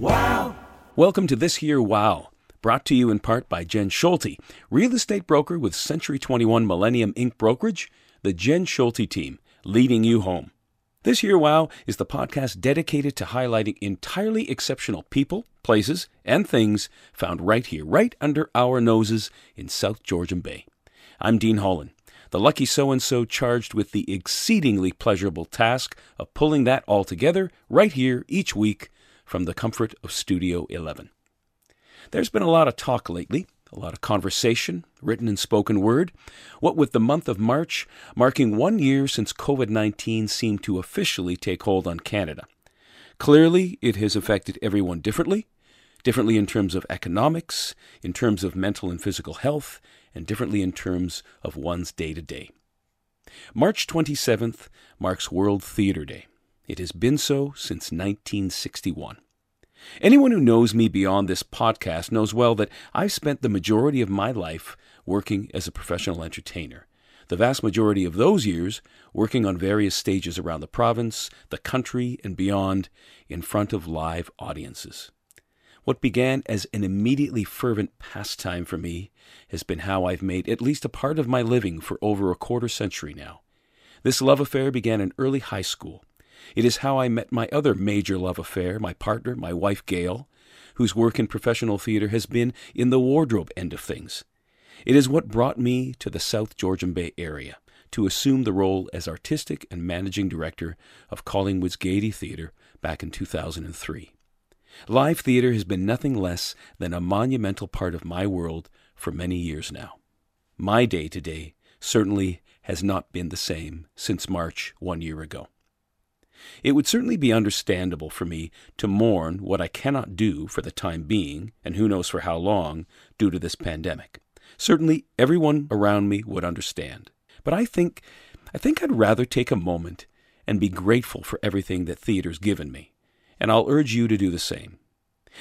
Wow. Welcome to This Here Wow, brought to you in part by Jen Schulte, real estate broker with Century 21 Millennium Inc. Brokerage, the Jen Schulte team, leading you home. This Here Wow is the podcast dedicated to highlighting entirely exceptional people, places, and things found right here, right under our noses in South Georgian Bay. I'm Dean Holland, the lucky so and so charged with the exceedingly pleasurable task of pulling that all together right here each week from the comfort of Studio 11. There's been a lot of talk lately a lot of conversation, written and spoken word. What with the month of March marking one year since COVID 19 seemed to officially take hold on Canada. Clearly, it has affected everyone differently, differently in terms of economics, in terms of mental and physical health, and differently in terms of one's day to day. March 27th marks World Theatre Day. It has been so since 1961. Anyone who knows me beyond this podcast knows well that I've spent the majority of my life working as a professional entertainer. The vast majority of those years working on various stages around the province, the country, and beyond in front of live audiences. What began as an immediately fervent pastime for me has been how I've made at least a part of my living for over a quarter century now. This love affair began in early high school it is how I met my other major love affair, my partner, my wife Gail, whose work in professional theater has been in the wardrobe end of things. It is what brought me to the South Georgian Bay area to assume the role as artistic and managing director of Collingwood's Gaiety Theatre back in 2003. Live theater has been nothing less than a monumental part of my world for many years now. My day to day certainly has not been the same since March one year ago. It would certainly be understandable for me to mourn what I cannot do for the time being, and who knows for how long, due to this pandemic. Certainly everyone around me would understand. But I think I think I'd rather take a moment and be grateful for everything that theater's given me, and I'll urge you to do the same.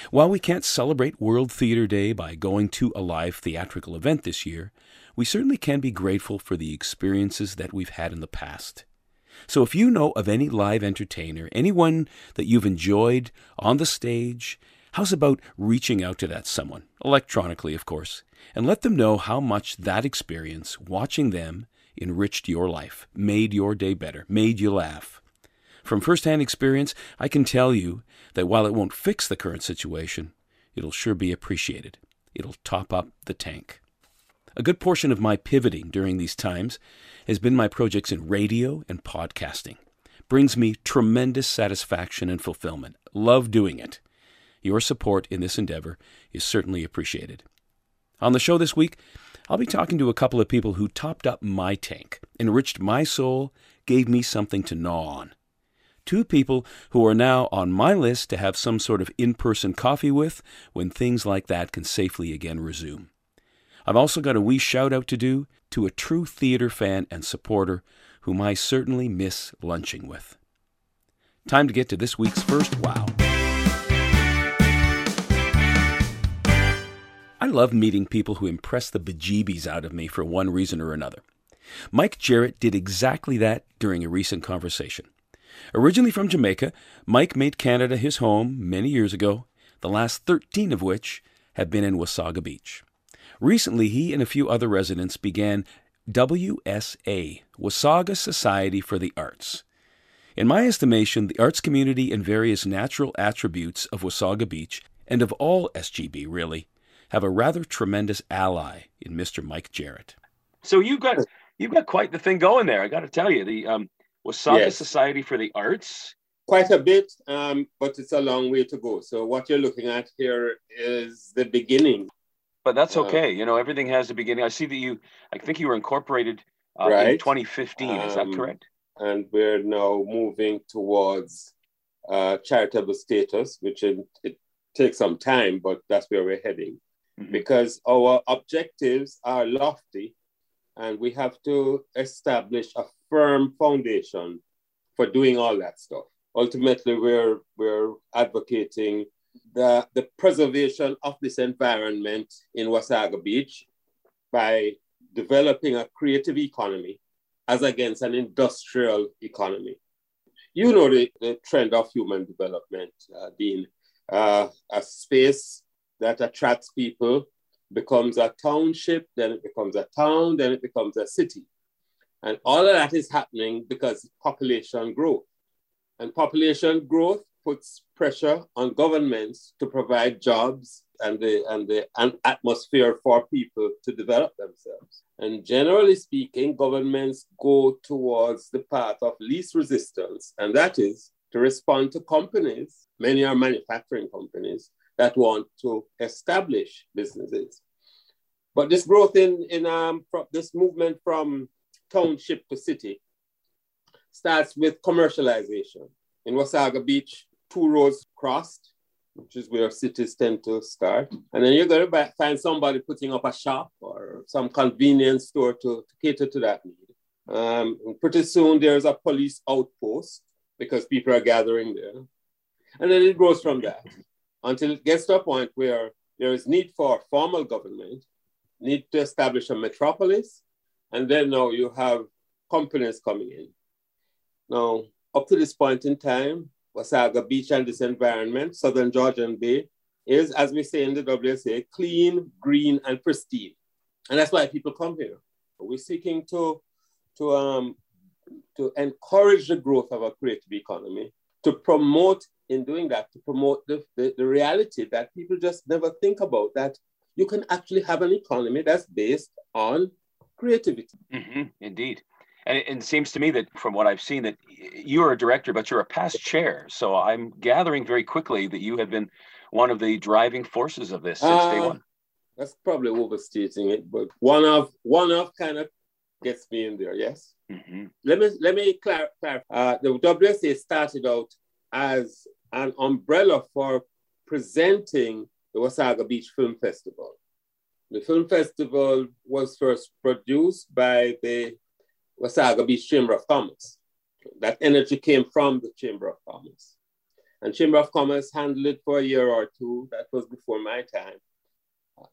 While we can't celebrate World Theater Day by going to a live theatrical event this year, we certainly can be grateful for the experiences that we've had in the past. So if you know of any live entertainer, anyone that you've enjoyed on the stage, how's about reaching out to that someone, electronically, of course, and let them know how much that experience, watching them, enriched your life, made your day better, made you laugh. From firsthand experience, I can tell you that while it won't fix the current situation, it'll sure be appreciated. It'll top up the tank. A good portion of my pivoting during these times has been my projects in radio and podcasting. Brings me tremendous satisfaction and fulfillment. Love doing it. Your support in this endeavor is certainly appreciated. On the show this week, I'll be talking to a couple of people who topped up my tank, enriched my soul, gave me something to gnaw on. Two people who are now on my list to have some sort of in person coffee with when things like that can safely again resume. I've also got a wee shout out to do to a true theater fan and supporter whom I certainly miss lunching with. Time to get to this week's first wow. I love meeting people who impress the bejeebies out of me for one reason or another. Mike Jarrett did exactly that during a recent conversation. Originally from Jamaica, Mike made Canada his home many years ago, the last 13 of which have been in Wasaga Beach. Recently, he and a few other residents began WSA, Wasaga Society for the Arts. In my estimation, the arts community and various natural attributes of Wasaga Beach, and of all SGB really, have a rather tremendous ally in Mr. Mike Jarrett. So you've got you've got quite the thing going there. I got to tell you, the um, Wasaga yes. Society for the Arts. Quite a bit, um, but it's a long way to go. So what you're looking at here is the beginning but that's okay. You know, everything has a beginning. I see that you, I think you were incorporated uh, right. in 2015. Um, is that um, correct? And we're now moving towards uh, charitable status, which it, it, takes some time, but that's where we're heading. Mm-hmm. Because our objectives are lofty, and we have to establish a firm foundation for doing all that stuff. Ultimately, we're we're advocating the, the preservation of this environment in Wasaga Beach by developing a creative economy as against an industrial economy. You know the, the trend of human development, uh, Dean. uh, a space that attracts people becomes a township, then it becomes a town, then it becomes a city. And all of that is happening because population growth. And population growth puts pressure on governments to provide jobs and the, and the an atmosphere for people to develop themselves. And generally speaking, governments go towards the path of least resistance, and that is to respond to companies, many are manufacturing companies, that want to establish businesses. But this growth in, in um, this movement from township to city starts with commercialization. In Wasaga Beach, two roads crossed, which is where cities tend to start. And then you're going to find somebody putting up a shop or some convenience store to, to cater to that need. Um, pretty soon there's a police outpost because people are gathering there. And then it grows from that until it gets to a point where there is need for formal government, need to establish a metropolis, and then now you have companies coming in. Now, up to this point in time, Wasaga Beach and this environment, Southern Georgian Bay, is, as we say in the WSA, clean, green, and pristine. And that's why people come here. We're seeking to, to, um, to encourage the growth of a creative economy, to promote in doing that to promote the, the, the, reality that people just never think about that you can actually have an economy that's based on creativity. Mm-hmm, indeed. And it, it, seems to me that from what I've seen that you're a director, but you're a past chair. So I'm gathering very quickly that you have been one of the driving forces of this since uh, day one. That's probably overstating it, but one of one of kind of gets me in there. Yes. Mm-hmm. Let me let me clarify. Uh, the WSA started out as an umbrella for presenting the Wasaga Beach Film Festival. The film festival was first produced by the Wasaga Beach Chamber of Commerce. That energy came from the Chamber of Commerce. And Chamber of Commerce handled it for a year or two. That was before my time.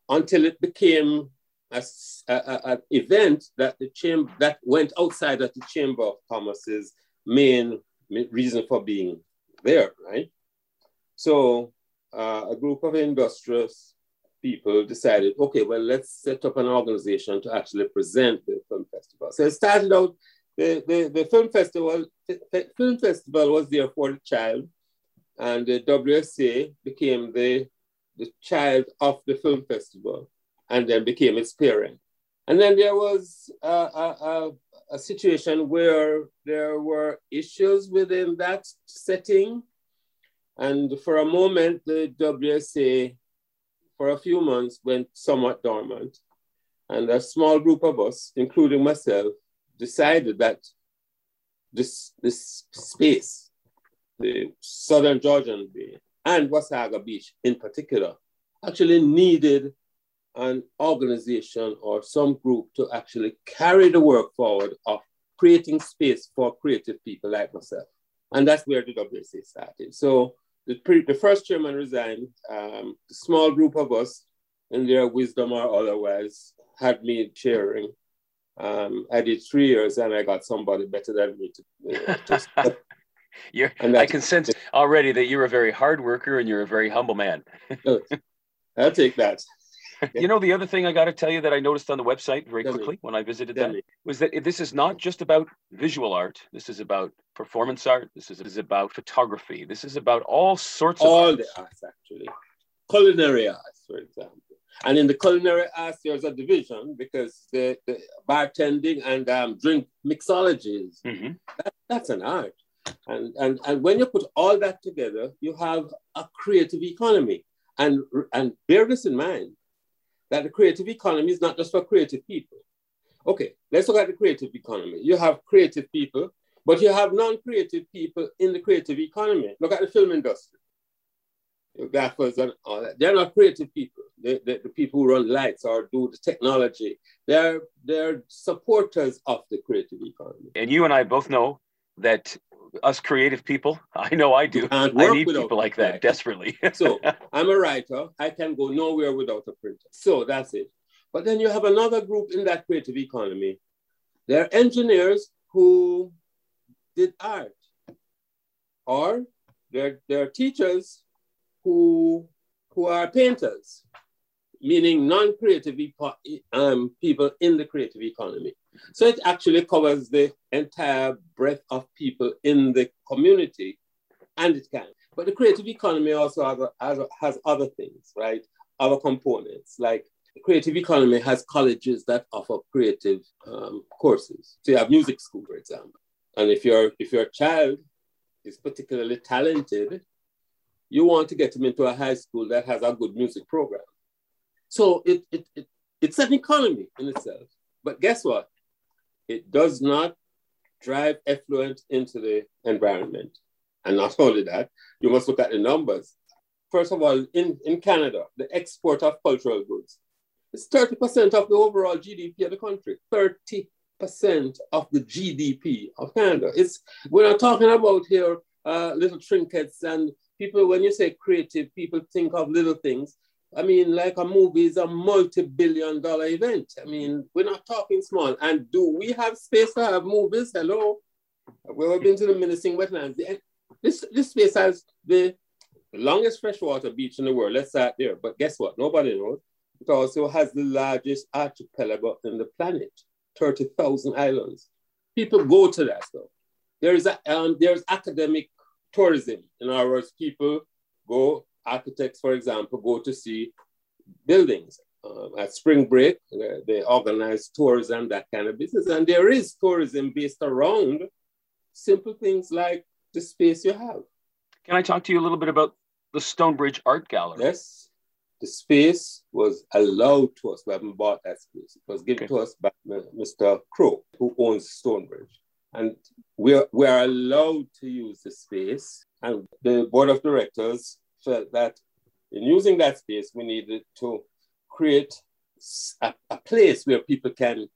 Until it became an event that the chamber that went outside of the Chamber of Commerce's main reason for being there, right? So uh, a group of industrious people decided, okay, well, let's set up an organization to actually present the film festival. So it started out, the, the, the film festival, the film festival was there for the child, and the WSA became the, the child of the film festival, and then became its parent. And then there was a, a, a situation where there were issues within that setting. And for a moment, the WSA, for a few months, went somewhat dormant. And a small group of us, including myself, decided that this, this space, the Southern Georgian Bay and Wasaga Beach in particular, actually needed an organization or some group to actually carry the work forward of creating space for creative people like myself. And that's where the WSA started. So the, pre- the first chairman resigned. Um, a small group of us, in their wisdom or otherwise, had me chairing. Um, I did three years and I got somebody better than me to, to you're, I can sense already that you're a very hard worker and you're a very humble man. I'll take that you know, the other thing I got to tell you that I noticed on the website very quickly when I visited that was that this is not just about visual art. This is about performance art. This is, this is about photography. This is about all sorts of all the arts actually, culinary arts, for example. And in the culinary arts, there's a division because the, the bartending and um, drink mixologies, mm-hmm. that, that's an art. And, and, and when you put all that together, you have a creative economy. And, and bear this in mind that the creative economy is not just for creative people. Okay, let's look at the creative economy. You have creative people, but you have non-creative people in the creative economy. Look at the film industry. Gaffers and all that. They're not creative people. They, they, the people who run lights or do the technology. They're they're supporters of the creative economy. And you and I both know that us creative people. I know I do. I need people like that desperately. so I'm a writer. I can go nowhere without a printer. So that's it. But then you have another group in that creative economy. They're engineers who did art, or they're, they're teachers who, who are painters, meaning non-creative um, people in the creative economy. So it actually covers the entire breadth of people in the community, and it can. But the creative economy also has, has, has other things, right? Other components, like the creative economy has colleges that offer creative um, courses. So you have music school, for example. And if your if your child is particularly talented, you want to get him into a high school that has a good music program. So it, it, it it's an economy in itself. But guess what? It does not drive effluent into the environment. And not only that, you must look at the numbers. First of all, in, in Canada, the export of cultural goods is 30% of the overall GDP of the country. 30% of the GDP of Canada. It's we're not talking about here uh, little trinkets and people. When you say creative, people think of little things. I mean, like a movie is a multi-billion dollar event. I mean, we're not talking small. And do we have space to have movies? Hello, we've been to the Minesing wetlands. This this space has the longest freshwater beach in the world. Let's start there. But guess what? Nobody knows. It also has the largest archipelago in the planet, 30,000 islands. People go to that stuff. There is a, um, there's academic tourism. In other words, people go, architects, for example, go to see buildings. Uh, at spring break, they organize tourism, that kind of business. And there is tourism based around simple things like the space you have. Can I talk to you a little bit about the Stonebridge Art Gallery? Yes the space was allowed to us. We haven't bought that space. It was given okay. to us by Mr. Crow, who owns Stonebridge. And we're, we're allowed to use the space. And the board of directors felt that in using that space, we needed to create a, a place where people can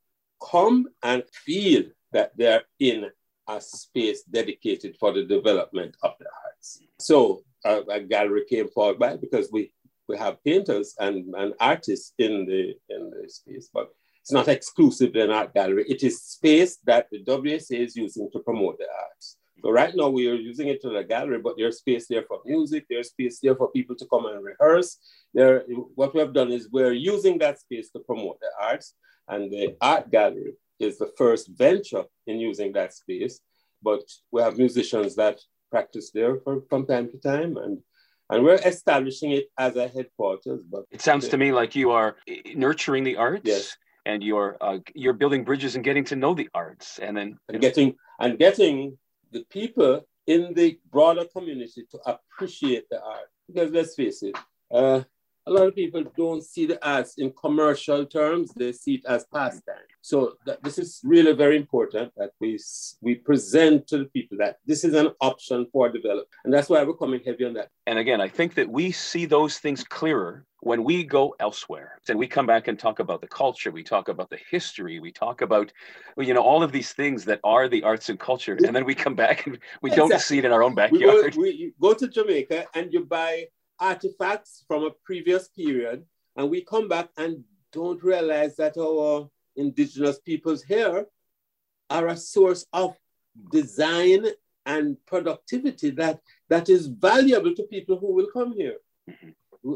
come and feel that they're in a space dedicated for the development of the arts. So uh, a gallery came forward by because we we have painters and, and artists in the in the space, but it's not exclusive an art gallery. It is space that the WSA is using to promote the arts. So right now we are using it to the gallery, but there's space there for music, there's space there for people to come and rehearse. There, what we have done is we're using that space to promote the arts, and the art gallery is the first venture in using that space. But we have musicians that practice there for, from time to time, and and we're establishing it as a headquarters. But it sounds to me like you are nurturing the arts. Yes. And you're uh, you're building bridges and getting to know the arts, and then and getting and getting the people in the broader community to appreciate the art. Because let's face it, uh, a lot of people don't see the arts in commercial terms, they see it as pastime. So that, this is really very important that we, we present to the people that this is an option for development. And that's why we're coming heavy on that. And again, I think that we see those things clearer when we go elsewhere and we come back and talk about the culture we talk about the history we talk about you know all of these things that are the arts and culture and then we come back and we exactly. don't see it in our own backyard we go, we go to jamaica and you buy artifacts from a previous period, and we come back and don't realize that our indigenous peoples here are a source of design and productivity that, that is valuable to people who will come here. Mm-hmm.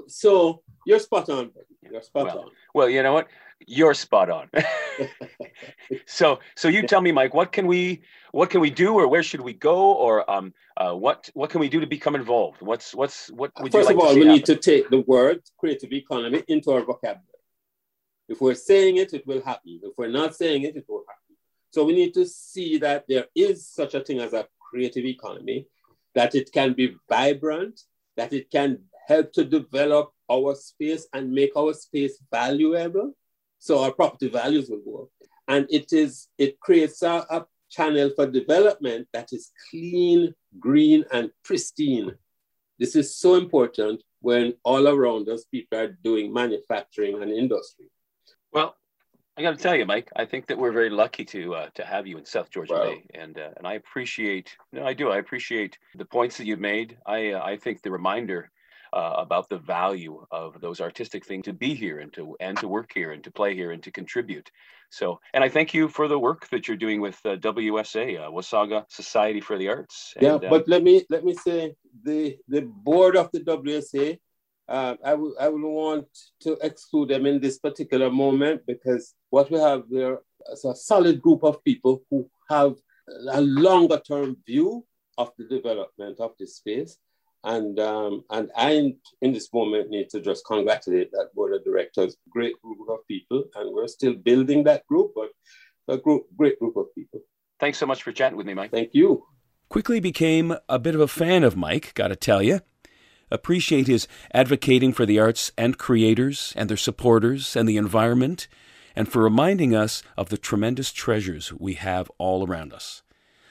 So you're spot on. You're spot well, on. Well, you know what? You're spot on. so, so you tell me, Mike, what can we, what can we do, or where should we go, or um, uh, what, what can we do to become involved? What's, what's, what would First you like of all, we happen? need to take the word creative economy into our vocabulary. If we're saying it, it will happen. If we're not saying it, it will happen. So we need to see that there is such a thing as a creative economy, that it can be vibrant, that it can help to develop our space and make our space valuable. So our property values will go up. And it is, it creates a, a channel for development that is clean, green, and pristine. This is so important when all around us people are doing manufacturing and industry. Well, I got to tell you, Mike, I think that we're very lucky to uh, to have you in South Georgia wow. Bay, and uh, and I appreciate. No, I do. I appreciate the points that you've made. I uh, I think the reminder uh, about the value of those artistic things to be here and to and to work here and to play here and to contribute. So, and I thank you for the work that you're doing with uh, WSA, uh, Wasaga Society for the Arts. And, yeah, uh, but let me let me say the, the board of the WSA, uh, I, w- I would want to exclude them in this particular moment because what we have there is a solid group of people who have a longer term view of the development of this space. And, um, and I, in this moment, need to just congratulate that board of directors, great group of people. And we're still building that group, but a group, great group of people. Thanks so much for chatting with me, Mike. Thank you. Quickly became a bit of a fan of Mike, gotta tell you. Appreciate his advocating for the arts and creators and their supporters and the environment, and for reminding us of the tremendous treasures we have all around us.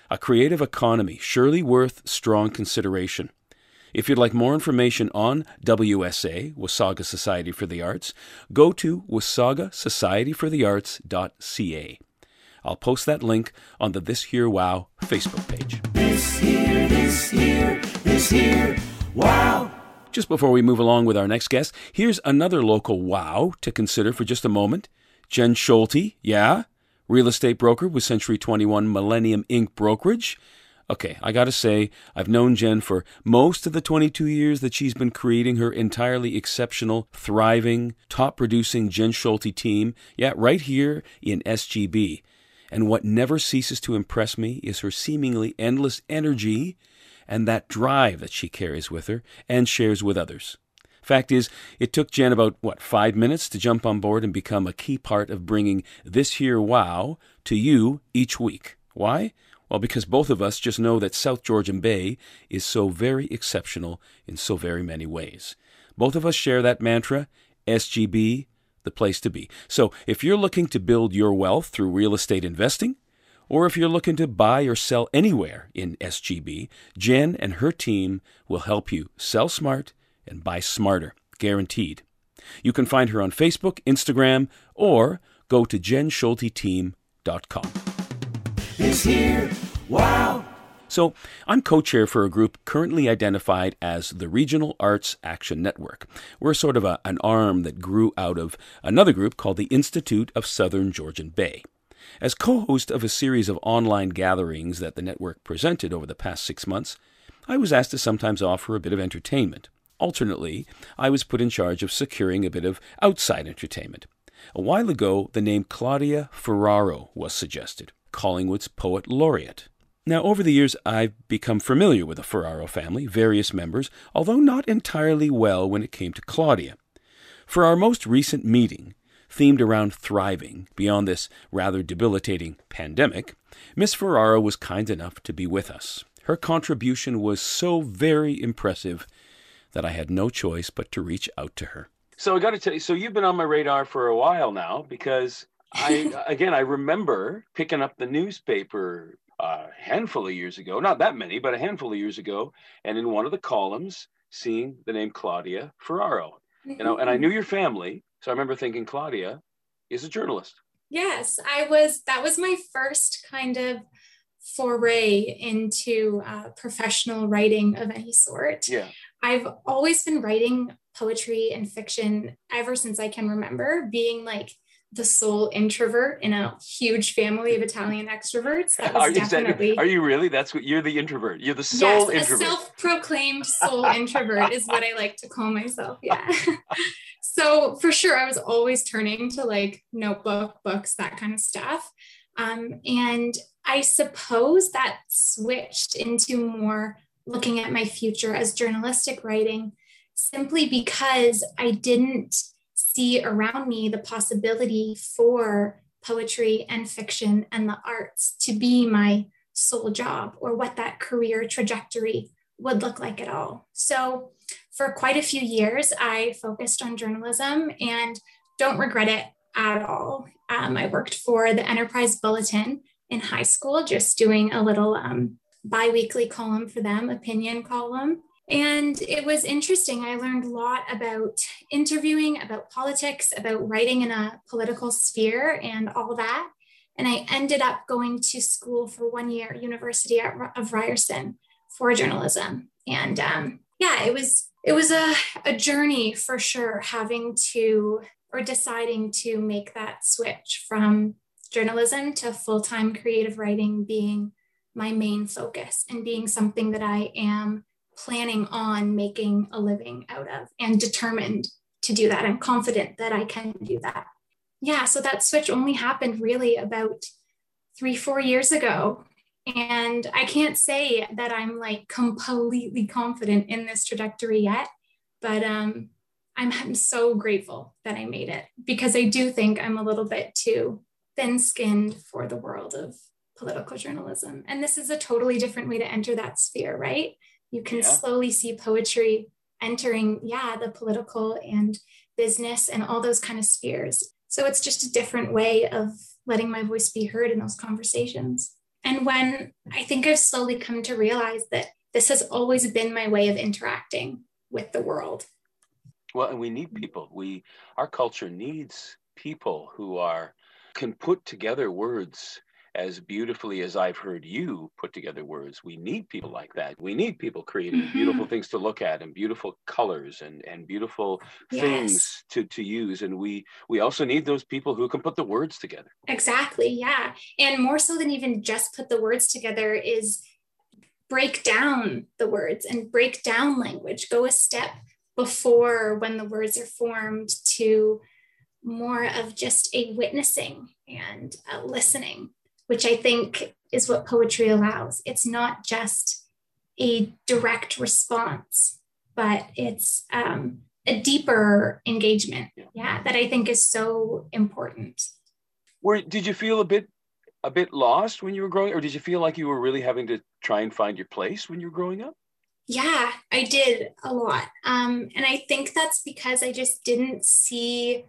A creative economy surely worth strong consideration. If you'd like more information on WSA, Wasaga Society for the Arts, go to wasagasocietyforthearts.ca. I'll post that link on the This Here Wow Facebook page. This here, this here, this here, wow. Just before we move along with our next guest, here's another local wow to consider for just a moment. Jen Schulte, yeah? Real estate broker with Century 21 Millennium Inc. Brokerage. Okay, I gotta say, I've known Jen for most of the 22 years that she's been creating her entirely exceptional, thriving, top producing Jen Schulte team, yeah, right here in SGB. And what never ceases to impress me is her seemingly endless energy and that drive that she carries with her and shares with others. Fact is, it took Jen about, what, five minutes to jump on board and become a key part of bringing this here wow to you each week. Why? Well, because both of us just know that South Georgian Bay is so very exceptional in so very many ways. Both of us share that mantra SGB, the place to be. So if you're looking to build your wealth through real estate investing, or if you're looking to buy or sell anywhere in SGB, Jen and her team will help you sell smart and buy smarter, guaranteed. You can find her on Facebook, Instagram, or go to jenschulteteam.com. This here, wow. So, I'm co chair for a group currently identified as the Regional Arts Action Network. We're sort of a, an arm that grew out of another group called the Institute of Southern Georgian Bay. As co host of a series of online gatherings that the network presented over the past six months, I was asked to sometimes offer a bit of entertainment. Alternately, I was put in charge of securing a bit of outside entertainment. A while ago, the name Claudia Ferraro was suggested, Collingwood's poet laureate. Now, over the years, I've become familiar with the Ferraro family, various members, although not entirely well when it came to Claudia. For our most recent meeting, themed around thriving beyond this rather debilitating pandemic, Miss Ferraro was kind enough to be with us. Her contribution was so very impressive that I had no choice but to reach out to her. So I got to tell you, so you've been on my radar for a while now because I, again, I remember picking up the newspaper a handful of years ago, not that many, but a handful of years ago, and in one of the columns, seeing the name Claudia Ferraro. You know, and I knew your family, so I remember thinking Claudia is a journalist. Yes, I was. That was my first kind of foray into uh, professional writing of any sort. Yeah. I've always been writing poetry and fiction ever since I can remember, being like the sole introvert in a huge family of Italian extroverts. That was are, you, definitely. Are you really? That's what you're the introvert. You're the sole yes, introvert. A self-proclaimed sole introvert is what I like to call myself. Yeah. so for sure, I was always turning to like notebook, books, that kind of stuff. Um, and I suppose that switched into more looking at my future as journalistic writing simply because I didn't see around me the possibility for poetry and fiction and the arts to be my sole job or what that career trajectory would look like at all. So, for quite a few years, I focused on journalism and don't regret it at all. Um, I worked for the Enterprise Bulletin in high school, just doing a little um, bi weekly column for them, opinion column. And it was interesting. I learned a lot about interviewing, about politics, about writing in a political sphere, and all that. And I ended up going to school for one year, University of Ryerson, for journalism. And um, yeah, it was it was a, a journey for sure, having to or deciding to make that switch from journalism to full time creative writing being my main focus and being something that I am planning on making a living out of and determined to do that. I'm confident that I can do that. Yeah, so that switch only happened really about three, four years ago. And I can't say that I'm like completely confident in this trajectory yet, but um, I'm, I'm so grateful that I made it because I do think I'm a little bit too thin skinned for the world of political journalism. And this is a totally different way to enter that sphere, right? You can yeah. slowly see poetry entering, yeah, the political and business and all those kind of spheres. So it's just a different way of letting my voice be heard in those conversations. And when I think I've slowly come to realize that this has always been my way of interacting with the world. Well, and we need people. We our culture needs people who are can put together words as beautifully as I've heard you put together words. We need people like that. We need people creating mm-hmm. beautiful things to look at and beautiful colors and, and beautiful yes. things to, to use. And we we also need those people who can put the words together. Exactly. Yeah. And more so than even just put the words together is break down the words and break down language. Go a step before when the words are formed to more of just a witnessing and a listening which I think is what poetry allows. It's not just a direct response, but it's um, a deeper engagement. Yeah, that I think is so important. Where did you feel a bit a bit lost when you were growing, or did you feel like you were really having to try and find your place when you were growing up? Yeah, I did a lot, um, and I think that's because I just didn't see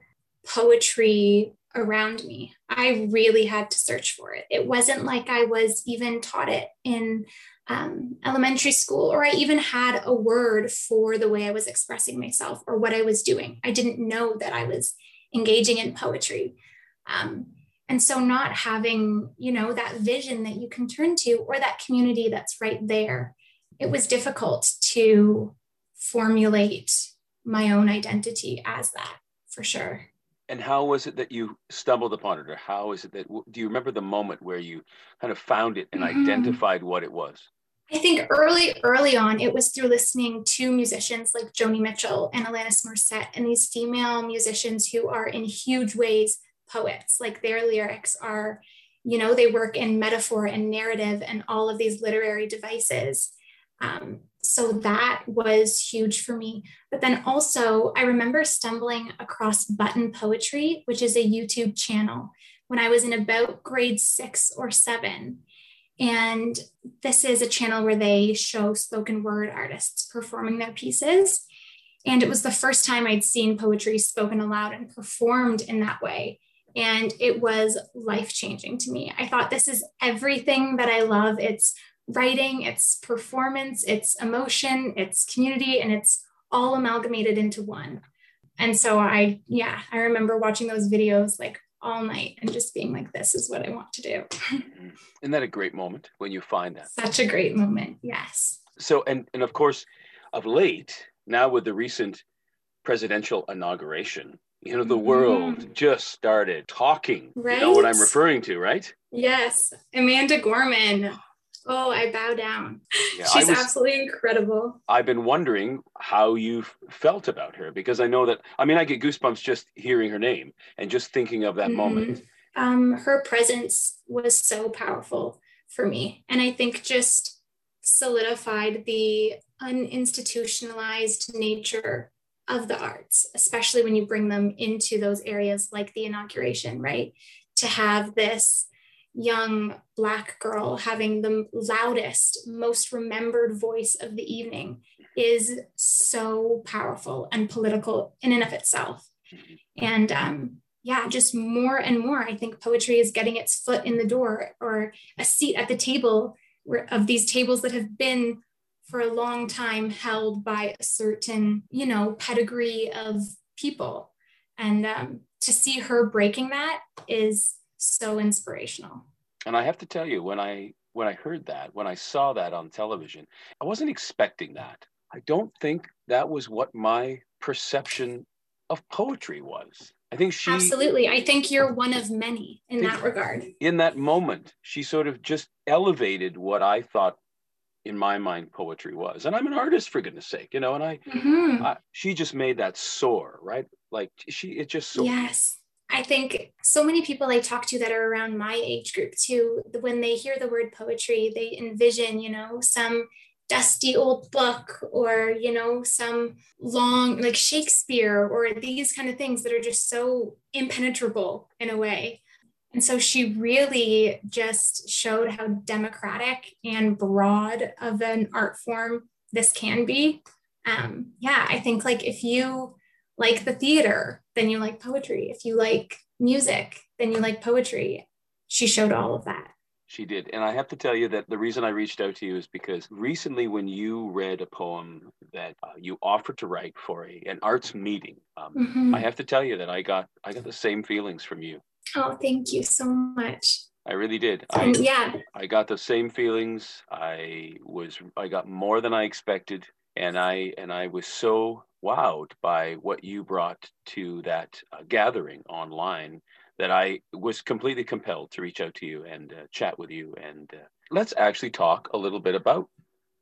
poetry around me. I really had to search for it. It wasn't like I was even taught it in um, elementary school, or I even had a word for the way I was expressing myself or what I was doing. I didn't know that I was engaging in poetry. Um, and so, not having, you know, that vision that you can turn to or that community that's right there, it was difficult to formulate my own identity as that for sure and how was it that you stumbled upon it or how is it that do you remember the moment where you kind of found it and mm-hmm. identified what it was? I think early early on it was through listening to musicians like joni mitchell and alanis morissette and these female musicians who are in huge ways poets. Like their lyrics are you know they work in metaphor and narrative and all of these literary devices. Um, so that was huge for me. But then also, I remember stumbling across Button Poetry, which is a YouTube channel, when I was in about grade six or seven. And this is a channel where they show spoken word artists performing their pieces. And it was the first time I'd seen poetry spoken aloud and performed in that way. And it was life changing to me. I thought this is everything that I love. It's writing, it's performance, it's emotion, it's community, and it's all amalgamated into one. And so I, yeah, I remember watching those videos like all night and just being like, this is what I want to do. Isn't that a great moment when you find that? Such a great moment. Yes. So, and, and of course, of late, now with the recent presidential inauguration, you know, the mm-hmm. world just started talking. Right? You know what I'm referring to, right? Yes. Amanda Gorman. Oh, I bow down. Yeah, She's was, absolutely incredible. I've been wondering how you felt about her because I know that, I mean, I get goosebumps just hearing her name and just thinking of that mm-hmm. moment. Um, her presence was so powerful for me. And I think just solidified the uninstitutionalized nature of the arts, especially when you bring them into those areas like the inauguration, right? To have this young Black girl having the loudest, most remembered voice of the evening is so powerful and political in and of itself. And um, yeah, just more and more, I think poetry is getting its foot in the door or a seat at the table of these tables that have been for a long time held by a certain, you know, pedigree of people. And um, to see her breaking that is so inspirational. And I have to tell you, when I when I heard that, when I saw that on television, I wasn't expecting that. I don't think that was what my perception of poetry was. I think she absolutely. I think you're one of many in that regard. In that moment, she sort of just elevated what I thought in my mind poetry was and i'm an artist for goodness sake you know and i, Mhm. I she just made that soar right like she it just so Yes. I think so many people I talk to that are around my age group too, when they hear the word poetry, they envision, you know, some dusty old book or, you know, some long, like Shakespeare or these kind of things that are just so impenetrable in a way. And so she really just showed how democratic and broad of an art form this can be. Um, yeah, I think like if you like the theater, then you like poetry. If you like music, then you like poetry. She showed all of that. She did. And I have to tell you that the reason I reached out to you is because recently, when you read a poem that uh, you offered to write for a, an arts meeting, um, Mhm. I have to tell you that I got I got the same feelings from you. Oh, thank you so much. I really did. I, yeah, I got the same feelings. I was I got more than I expected, and I and I was so wowed by what you brought to that uh, gathering online that I was completely compelled to reach out to you and uh, chat with you. And uh, let's actually talk a little bit about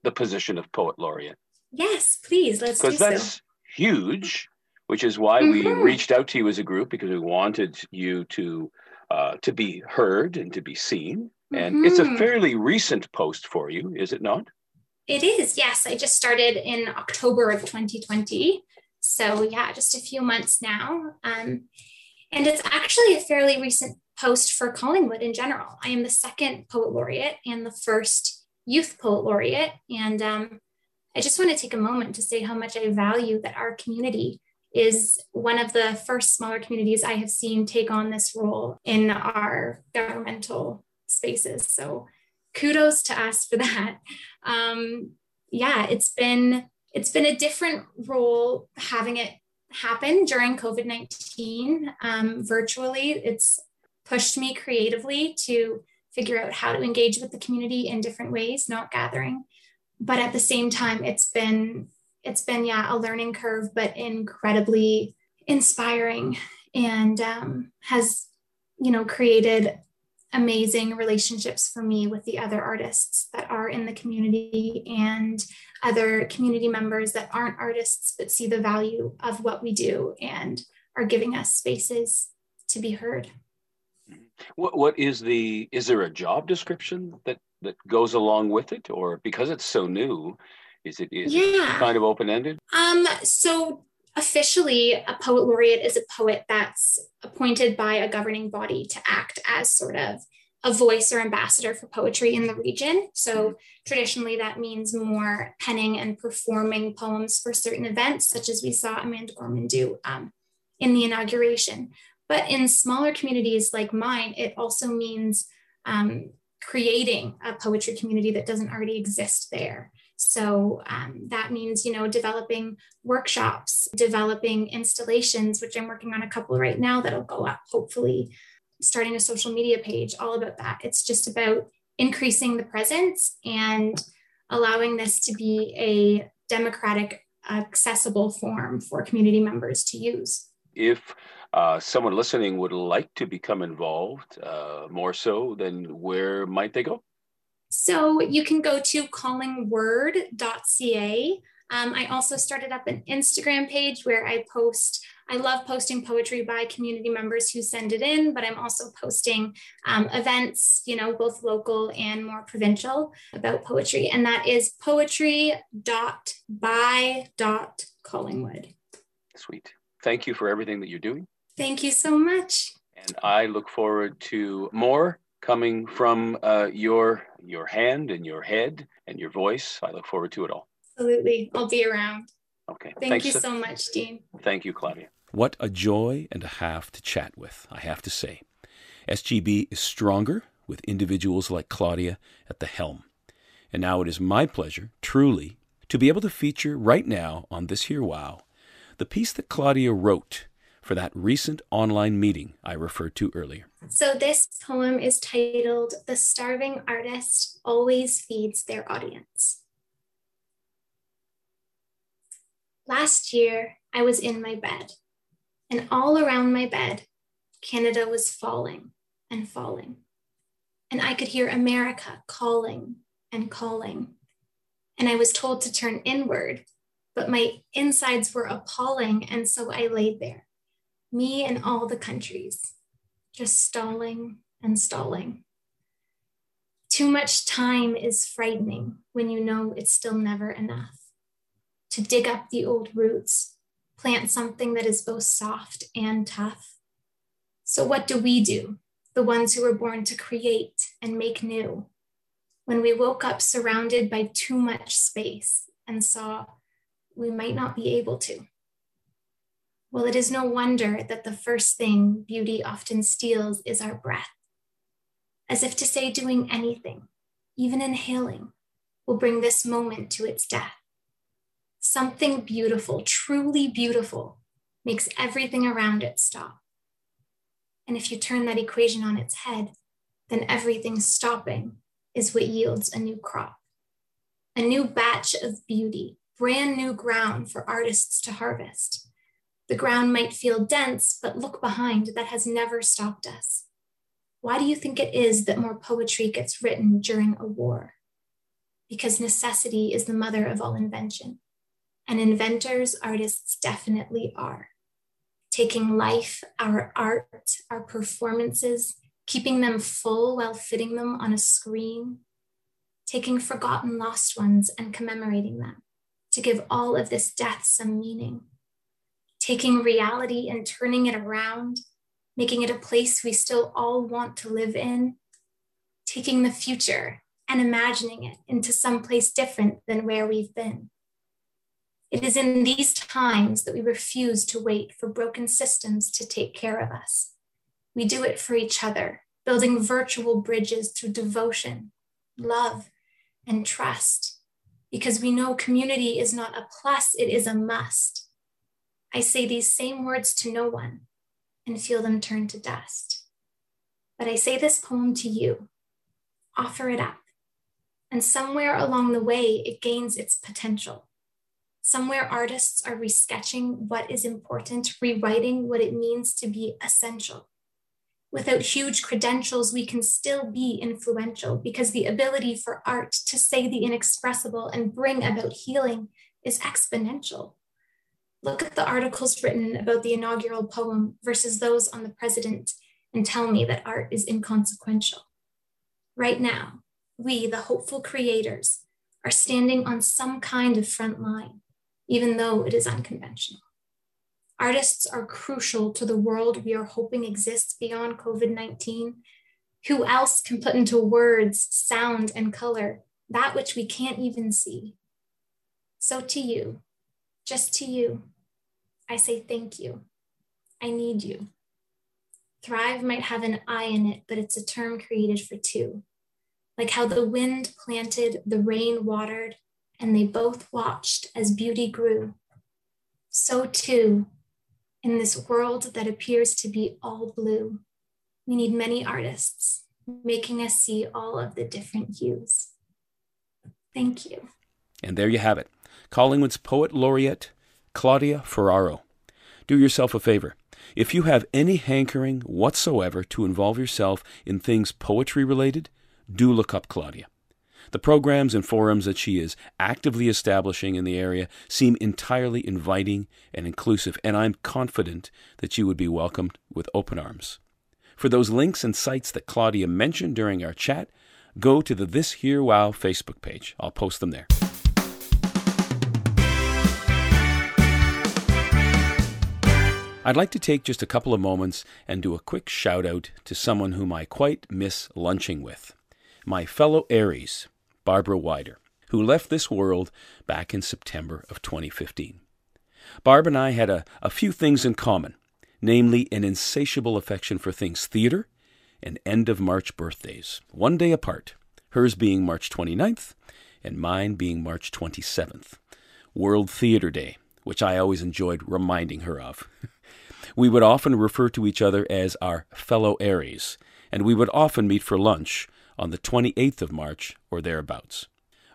the position of poet laureate yes, please, let's do because so. that's huge, which is why we Mhm. reached out to you as a group because we wanted you to uh, to be heard and to be seen. And it's a Mhm. fairly recent post for you, is it not? It is, yes. I just started in October of 2020. So, yeah, just a few months now. Um, and it's actually a fairly recent post for Collingwood in general. I am the second poet laureate and the first youth poet laureate. And um, I just want to take a moment to say how much I value that our community is one of the first smaller communities I have seen take on this role in our governmental spaces. So, kudos to us for that um, yeah, it's been it's been a different role having it happen during COVID nineteen um, virtually. It's pushed me creatively to figure out how to engage with the community in different ways, not gathering. But at the same time, it's been it's been yeah a learning curve, but incredibly inspiring and um, has you know created amazing relationships for me with the other artists that are in the community and other community members that aren't artists but see the value of what we do and are giving us spaces to be heard. What what is the is there a job description that that goes along with it, or because it's so new, is it is it kind of open ended? Um, so officially, a poet laureate is a poet that's appointed by a governing body to act as sort of a voice or ambassador for poetry in the region. So traditionally, that means more penning and performing poems for certain events, such as we saw Amanda Gorman do um, in the inauguration. But in smaller communities like mine, it also means um, creating a poetry community that doesn't already exist there. So um, that means, you know, developing workshops, developing installations, which I'm working on a couple right now that'll go up, hopefully, starting a social media page, all about that. It's just about increasing the presence and allowing this to be a democratic, accessible form for community members to use. If uh, someone listening would like to become involved uh, more so, then where might they go? So you can go to callingword.ca. Um, I also started up an Instagram page where I post. I love posting poetry by community members who send it in, but I'm also posting um, events, you know, both local and more provincial about poetry. And that is poetry.by.collingwood. Sweet. Thank you for everything that you're doing. Thank you so much. and I look forward to more coming from uh, your your hand and your head and your voice. I look forward to it all. Absolutely. I'll be around. Okay. Thank Thanks you so- so much, Dean. Thank you, Claudia. What a joy and a half to chat with, I have to say. SGB is stronger with individuals like Claudia at the helm. And now it is my pleasure, truly, to be able to feature right now on this here Wow the piece that Claudia wrote for that recent online meeting I referred to earlier. So, this poem is titled The Starving Artist Always Feeds Their Audience. Last year, I was in my bed, and all around my bed, Canada was falling and falling. And I could hear America calling and calling. and I was told to turn inward, but my insides were appalling, and so I laid there, me and all the countries, just stalling and stalling. Too much time is frightening when you know it's still never enough. To dig up the old roots, plant something that is both soft and tough. So, what do we do, the ones who were born to create and make new? When we woke up surrounded by too much space and saw we might not be able to. Well, it is no wonder that the first thing beauty often steals is our breath as if to say doing anything, even inhaling, will bring this moment to its death. Something beautiful, truly beautiful, makes everything around it stop. And if you turn that equation on its head, then everything stopping is what yields a new crop, a new batch of beauty, brand new ground for artists to harvest. The ground might feel dense, but look behind, that has never stopped us. Why do you think it is that more poetry gets written during a war? Because necessity is the mother of all invention. And inventors, artists definitely are. Taking life, our art, our performances, keeping them full while fitting them on a screen, taking forgotten lost ones and commemorating them to give all of this death some meaning, taking reality and turning it around making it a place we still all want to live in, taking the future and imagining it into some place different than where we've been. It is in these times that we refuse to wait for broken systems to take care of us. We do it for each other, building virtual bridges through devotion, love, and trust, because we know community is not a plus, it is a must. I say these same words to no one, and feel them turn to dust. But I say this poem to you, offer it up. And somewhere along the way, it gains its potential. Somewhere artists are resketching what is important, rewriting what it means to be essential. Without huge credentials, we can still be influential because the ability for art to say the inexpressible and bring about healing is exponential. Look at the articles written about the inaugural poem versus those on the president and tell me that art is inconsequential. Right now, we, the hopeful creators, are standing on some kind of front line, even though it is unconventional. Artists are crucial to the world we are hoping exists beyond COVID 19. Who else can put into words, sound, and color that which we can't even see? So, to you, just to you, I say thank you. I need you. Thrive might have an I in it, but it's a term created for two. Like how the wind planted, the rain watered, and they both watched as beauty grew. So too, in this world that appears to be all blue, we need many artists making us see all of the different hues. Thank you. And there you have it. Collingwood's Poet Laureate, Claudia Ferraro. Do yourself a favor. If you have any hankering whatsoever to involve yourself in things poetry related, do look up Claudia. The programs and forums that she is actively establishing in the area seem entirely inviting and inclusive, and I'm confident that you would be welcomed with open arms. For those links and sites that Claudia mentioned during our chat, go to the This Here Wow Facebook page. I'll post them there. I'd like to take just a couple of moments and do a quick shout out to someone whom I quite miss lunching with my fellow Aries, Barbara Wider, who left this world back in September of 2015. Barb and I had a, a few things in common, namely an insatiable affection for things theater and end of March birthdays, one day apart, hers being March 29th and mine being March 27th, World Theater Day, which I always enjoyed reminding her of. We would often refer to each other as our fellow Aries, and we would often meet for lunch on the 28th of March or thereabouts.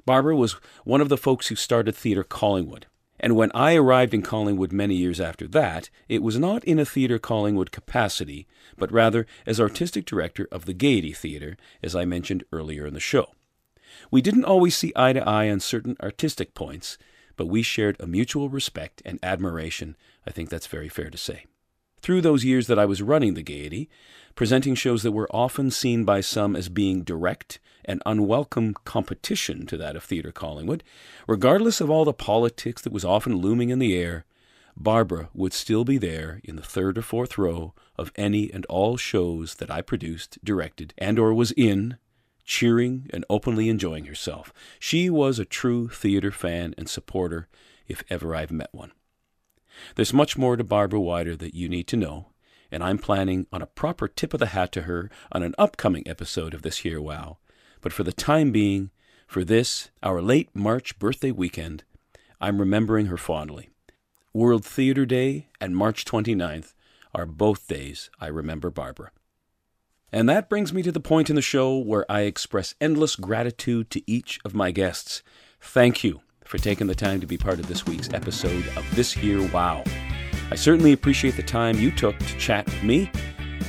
Barbara was one of the folks who started Theatre Collingwood, and when I arrived in Collingwood many years after that, it was not in a Theatre Collingwood capacity, but rather as artistic director of the Gaiety Theatre, as I mentioned earlier in the show. We didn't always see eye to eye on certain artistic points, but we shared a mutual respect and admiration. I think that's very fair to say. Through those years that I was running the Gaiety, presenting shows that were often seen by some as being direct and unwelcome competition to that of Theatre Collingwood, regardless of all the politics that was often looming in the air, Barbara would still be there in the third or fourth row of any and all shows that I produced, directed, and or was in, cheering and openly enjoying herself. She was a true theater fan and supporter, if ever I've met one. There's much more to Barbara Wider that you need to know, and I'm planning on a proper tip of the hat to her on an upcoming episode of this here Wow. But for the time being, for this, our late March birthday weekend, I'm remembering her fondly. World Theater Day and March 29th are both days I remember Barbara. And that brings me to the point in the show where I express endless gratitude to each of my guests. Thank you for taking the time to be part of this week's episode of This Here Wow. I certainly appreciate the time you took to chat with me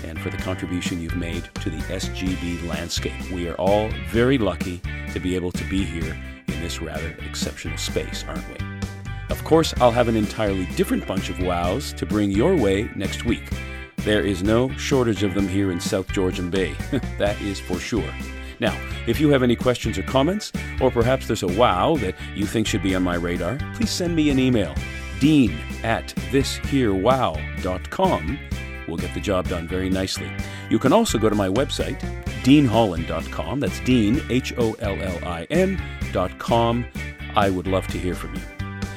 and for the contribution you've made to the SGB landscape. We are all very lucky to be able to be here in this rather exceptional space, aren't we? Of course, I'll have an entirely different bunch of wows to bring your way next week. There is no shortage of them here in South Georgian Bay, that is for sure. Now, if you have any questions or comments, or perhaps there's a wow that you think should be on my radar, please send me an email. Dean at thisherewow.com will get the job done very nicely. You can also go to my website, deanhollin.com. That's Dean, H O L L I N.com. I would love to hear from you.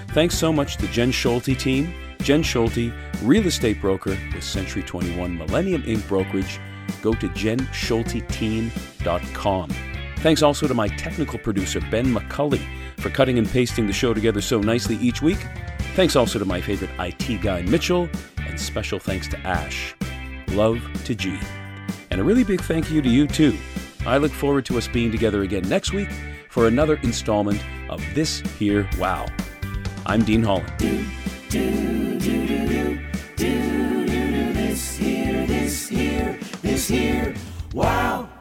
Thanks so much to Jen Schulte team. Jen Schulte, real estate broker with Century 21 Millennium Inc. Brokerage go to jenschulteteam.com. Thanks also to my technical producer, Ben McCully, for cutting and pasting the show together so nicely each week. Thanks also to my favorite IT guy, Mitchell, and special thanks to Ash. Love to G. And a really big thank you to you, too. I look forward to us being together again next week for another installment of This Here Wow. I'm Dean Hollin. Do, do, do, do, do, do, do, do, this here, this here is here. Wow.